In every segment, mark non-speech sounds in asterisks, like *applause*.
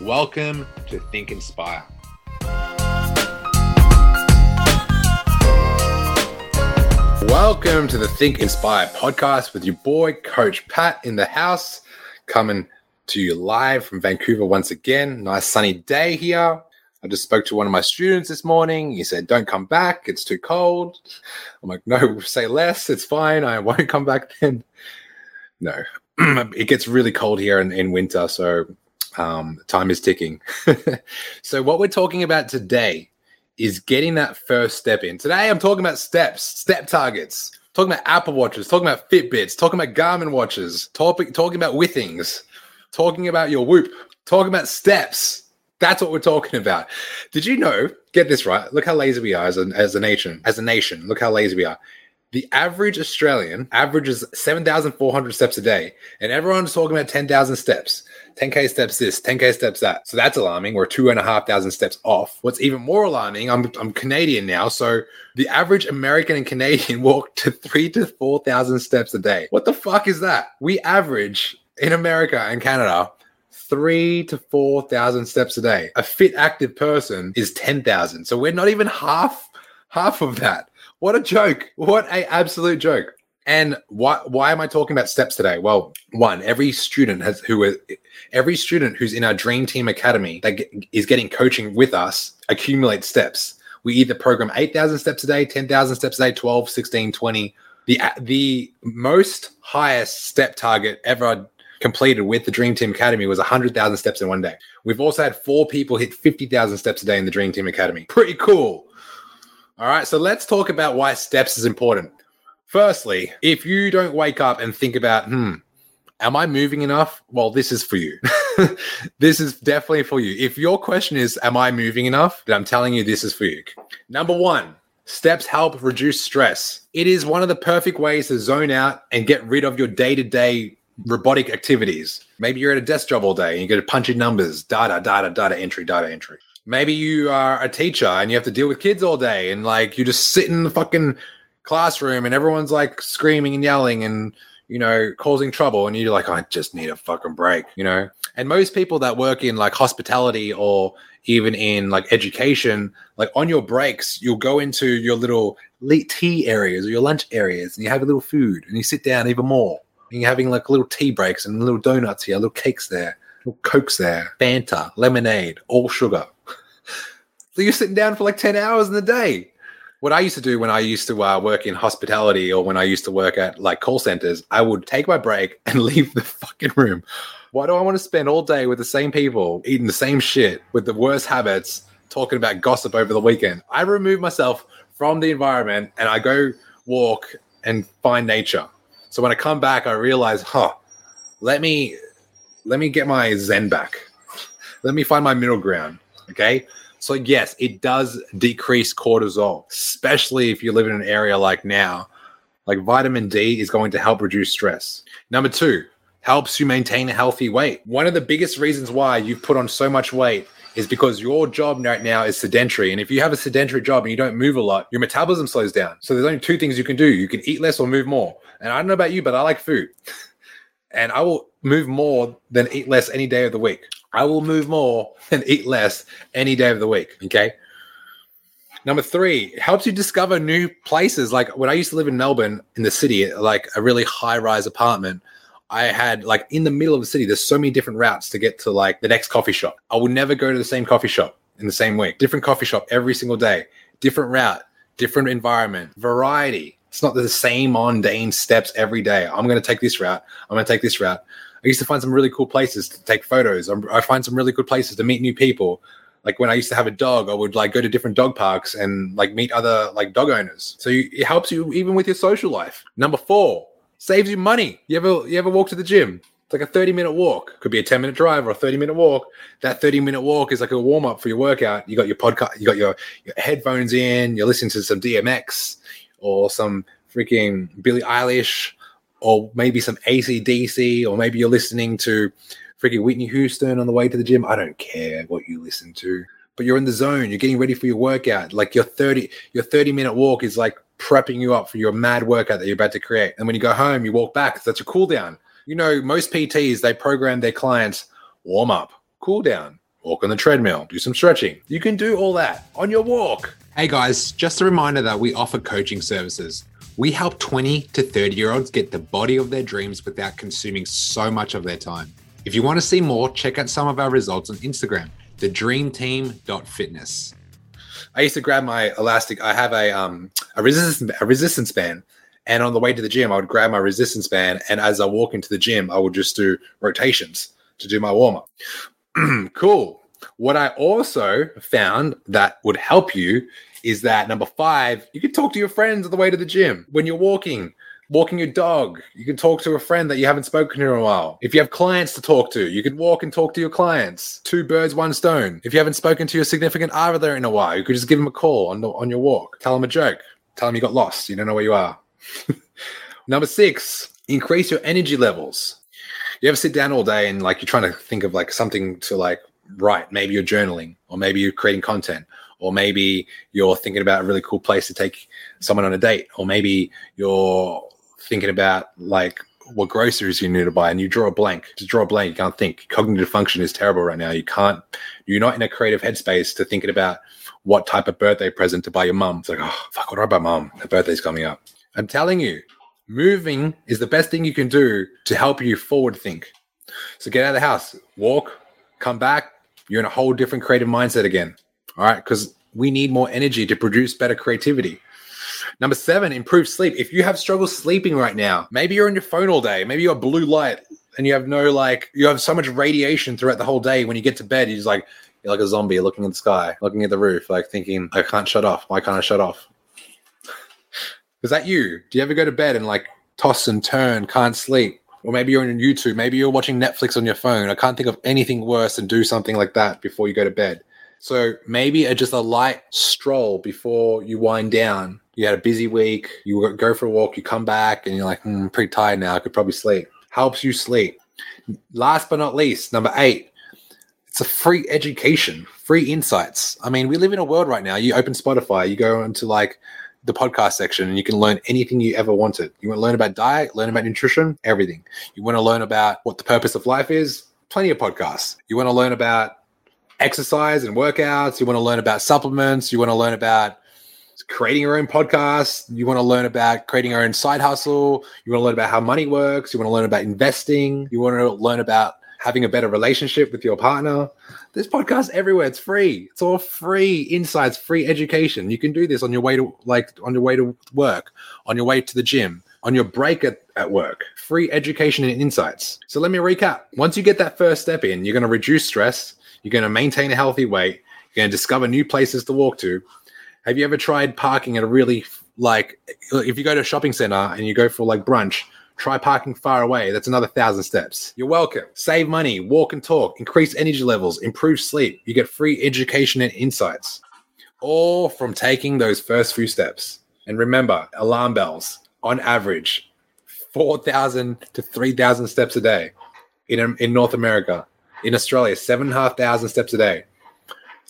Welcome to Think Inspire. Welcome to the Think Inspire podcast with your boy, Coach Pat, in the house, coming to you live from Vancouver once again. Nice sunny day here. I just spoke to one of my students this morning. He said, Don't come back. It's too cold. I'm like, No, say less. It's fine. I won't come back then. No, *clears throat* it gets really cold here in, in winter. So um, time is ticking. *laughs* so, what we're talking about today is getting that first step in. Today, I'm talking about steps, step targets, talking about Apple Watches, talking about Fitbits, talking about Garmin watches, talking, talking about Withings, talking about your Whoop, talking about steps. That's what we're talking about. Did you know? Get this right. Look how lazy we are as a, as a nation. As a nation, look how lazy we are. The average Australian averages 7,400 steps a day, and everyone's talking about 10,000 steps. 10k steps this, 10k steps that. So that's alarming. We're two and a half thousand steps off. What's even more alarming, I'm, I'm Canadian now. So the average American and Canadian *laughs* walk to three to 4,000 steps a day. What the fuck is that? We average in America and Canada three to 4,000 steps a day. A fit, active person is 10,000. So we're not even half, half of that. What a joke. What a absolute joke. And why why am I talking about steps today? Well, one, every student has who every student who's in our Dream Team Academy that is getting coaching with us accumulates steps. We either program 8,000 steps a day, 10,000 steps a day, 12, 16, 20. The the most highest step target ever completed with the Dream Team Academy was 100,000 steps in one day. We've also had four people hit 50,000 steps a day in the Dream Team Academy. Pretty cool. All right, so let's talk about why steps is important. Firstly, if you don't wake up and think about, hmm, am I moving enough? Well, this is for you. *laughs* this is definitely for you. If your question is, am I moving enough? Then I'm telling you, this is for you. Number one, steps help reduce stress. It is one of the perfect ways to zone out and get rid of your day to day robotic activities. Maybe you're at a desk job all day and you got to punch in numbers, data, data, data entry, data entry. Maybe you are a teacher and you have to deal with kids all day and like you just sit in the fucking classroom and everyone's like screaming and yelling and you know causing trouble and you're like i just need a fucking break you know? And most people that work in like hospitality or even in like education like on your breaks you'll go into your little tea areas or your lunch areas and you have a little food and you sit down even more. And you're having like little tea breaks and little donuts here little cakes there little cokes there fanta lemonade all sugar. *laughs* So you're sitting down for like 10 hours in the day what I used to do when I used to uh, work in hospitality or when I used to work at like call centers, I would take my break *laughs* and leave the fucking room. Why do I want to spend all day with the same people, eating the same shit, with the worst habits, talking about gossip over the weekend? I remove myself from the environment and I go walk and find nature. So when I come back, I realize, huh, let me let me get my zen back. *laughs* Let me find my middle ground. Okay. So, yes, it does decrease cortisol, especially if you live in an area like now. Like vitamin D is going to help reduce stress. Number two, helps you maintain a healthy weight. One of the biggest reasons why you've put on so much weight is because your job right now is sedentary. And if you have a sedentary job and you don't move a lot, your metabolism slows down. So there's only two things you can do. You can eat less or move more. And I don't know about you, but I like food. *laughs* and I will move more than eat less any day of the week. I will move more *laughs* than eat less any day of the week. Okay. Number three, helps you discover new places. Like when I used to live in Melbourne in the city, like a really high rise apartment, I had like in the middle of the city, there's so many different routes to get to like the next coffee shop. I would never go to the same coffee shop in the same week. Different coffee shop every single day, different route, different environment, variety. It's not the same mundane steps every day. I'm going to take this route. I'm going to take this route. I used to find some really cool places to take photos. I find some really good places to meet new people. Like when I used to have a dog, I would like go to different dog parks and like meet other like dog owners. So you, it helps you even with your social life. Number four, saves you money. You ever you ever walk to the gym? It's like a 30 minute walk. Could be a 10 minute drive or a 30 minute walk. That 30 minute walk is like a warm up for your workout. You got your podcast, you got your, your headphones in, you're listening to some DMX or some freaking Billie Eilish or maybe some ACDC or maybe you're listening to freaking Whitney Houston on the way to the gym. I don't care what you listen to, but you're in the zone. You're getting ready for your workout. Like your 30, your 30 minute walk is like prepping you up for your mad workout that you're about to create. And when you go home, you walk back. That's a cool down. You know, most PTs, they program their clients warm up, cool down, walk on the treadmill, do some stretching. You can do all that on your walk. Hey guys, just a reminder that we offer coaching services. We help 20 to 30 year olds get the body of their dreams without consuming so much of their time. If you want to see more, check out some of our results on Instagram, thedreamteam.fitness. I used to grab my elastic. I have a um a resistance a resistance band, and on the way to the gym, I would grab my resistance band, and as I walk into the gym, I would just do rotations to do my warm up. *clears throat* cool. What I also found that would help you is that number five, you can talk to your friends on the way to the gym when you're walking walking your dog. You can talk to a friend that you haven't spoken to in a while. If you have clients to talk to, you can walk and talk to your clients. Two birds, one stone. If you haven't spoken to your significant other in a while, you could just give them a call on the, on your walk. Tell them a joke. Tell them you got lost. You don't know where you are. *laughs* Number six, increase your energy levels. You ever sit down all day and like you're trying to think of like something to like write? Maybe you're journaling, or maybe you're creating content, or maybe you're thinking about a really cool place to take someone on a date, or maybe you're thinking about like what groceries you need to buy and you draw a blank. Just draw a blank. You can't think. Cognitive function is terrible right now. You can't you're not in a creative headspace to thinking about what type of birthday present to buy your mum. It's like oh fuck what do i buy mum? Her birthday's coming up. I'm telling you moving is the best thing you can do to help you forward think. So get out of the house walk come back you're in a whole different creative mindset again all right because we need more energy to produce better creativity Number seven, improve sleep. If you have struggle sleeping right now, maybe you're on your phone all day, maybe you're blue light and you have no like you have so much radiation throughout the whole day. When you get to bed, you're just like you're like a zombie looking at the sky, looking at the roof, like thinking, I can't shut off. Why can't I shut off? *laughs* Is that you? Do you ever go to bed and like toss and turn, can't sleep? Or maybe you're on YouTube, maybe you're watching Netflix on your phone. I can't think of anything worse than do something like that before you go to bed. So maybe a, just a light stroll before you wind down. You had a busy week. You go for a walk. You come back and you're like, mm, I'm pretty tired now. I could probably sleep. Helps you sleep. Last but not least, number eight, it's a free education, free insights. I mean, we live in a world right now. You open Spotify, you go into like the podcast section and you can learn anything you ever wanted. You want to learn about diet, learn about nutrition, everything. You want to learn about what the purpose of life is, plenty of podcasts. You want to learn about exercise and workouts, you want to learn about supplements, you want to learn about creating your own podcast, you want to learn about creating your own side hustle, you want to learn about how money works, you want to learn about investing, you want to learn about having a better relationship with your partner. This podcast everywhere. It's free. It's all free insights, free education. You can do this on your way to like on your way to work, on your way to the gym, on your break at, at work. Free education and insights. So let me recap. Once you get that first step in, you're going to reduce stress, you're going to maintain a healthy weight. You're going to discover new places to walk to. Have you ever tried parking at a really like if you go to a shopping center and you go for like brunch, try parking far away. That's another thousand steps. You're welcome. Save money, walk and talk, increase energy levels, improve sleep. You get free education and insights, all from taking those first few steps. And remember, alarm bells on average, 4,000 to 3,000 steps a day in, in North America in Australia, seven and a half thousand steps a day.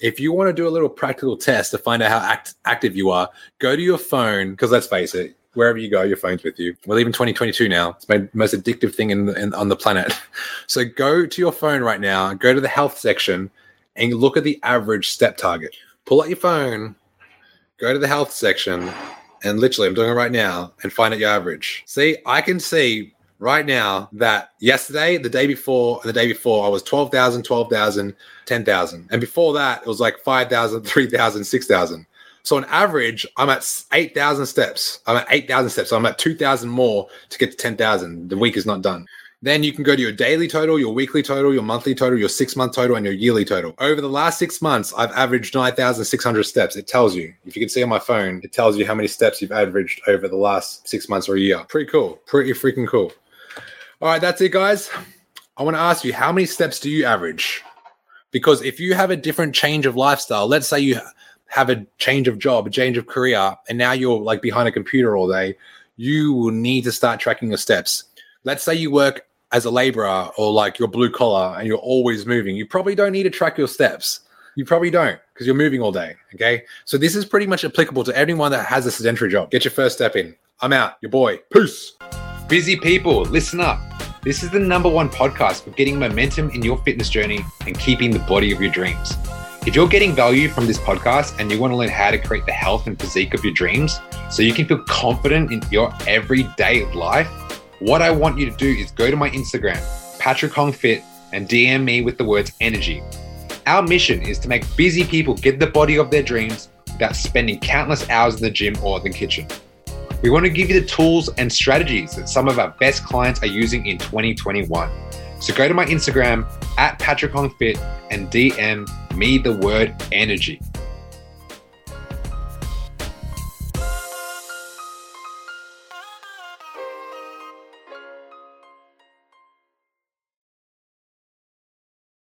If you want to do a little practical test to find out how act- active you are, go to your phone because let's face it, wherever you go, your phone's with you. Well, even 2022 now. It's the most addictive thing in, in, on the planet. *laughs* So go to your phone right now, go to the health section, and look at the average step target. Pull out your phone, go to the health section, and literally, I'm doing it right now, and find out your average. See, I can see right now that yesterday, the day before, and the day before, I was 12,000, 12,000, 10,000. And before that, it was like 5,000, 3,000, 6,000. So on average, I'm at 8,000 steps. I'm at 8,000 steps. So I'm at 2,000 more to get to 10,000. The week is not done. Then you can go to your daily total, your weekly total, your monthly total, your six month total, and your yearly total. Over the last six months, I've averaged 9,600 steps. It tells you, if you can see on my phone, it tells you how many steps you've averaged over the last six months or a year. Pretty cool. Pretty freaking cool. All right, that's it, guys. I want to ask you, how many steps do you average? Because if you have a different change of lifestyle, let's say you have a change of job, a change of career, and now you're like behind a computer all day, you will need to start tracking your steps. Let's say you work as a laborer or like you're blue collar and you're always moving. You probably don't need to track your steps. You probably don't because you're moving all day. Okay. So this is pretty much applicable to anyone that has a sedentary job. Get your first step in. I'm out. Your boy. Peace. Busy people, listen up. This is the number one podcast for getting momentum in your fitness journey and keeping the body of your dreams. If you're getting value from this podcast and you want to learn how to create the health and physique of your dreams so you can feel confident in your everyday life, what I want you to do is go to my Instagram, Patrick Hong Fit, and DM me with the words energy. Our mission is to make busy people get the body of their dreams without spending countless hours in the gym or the kitchen. We want to give you the tools and strategies that some of our best clients are using in 2021. So go to my Instagram at Patrick Hong Fit and DM me the word energy.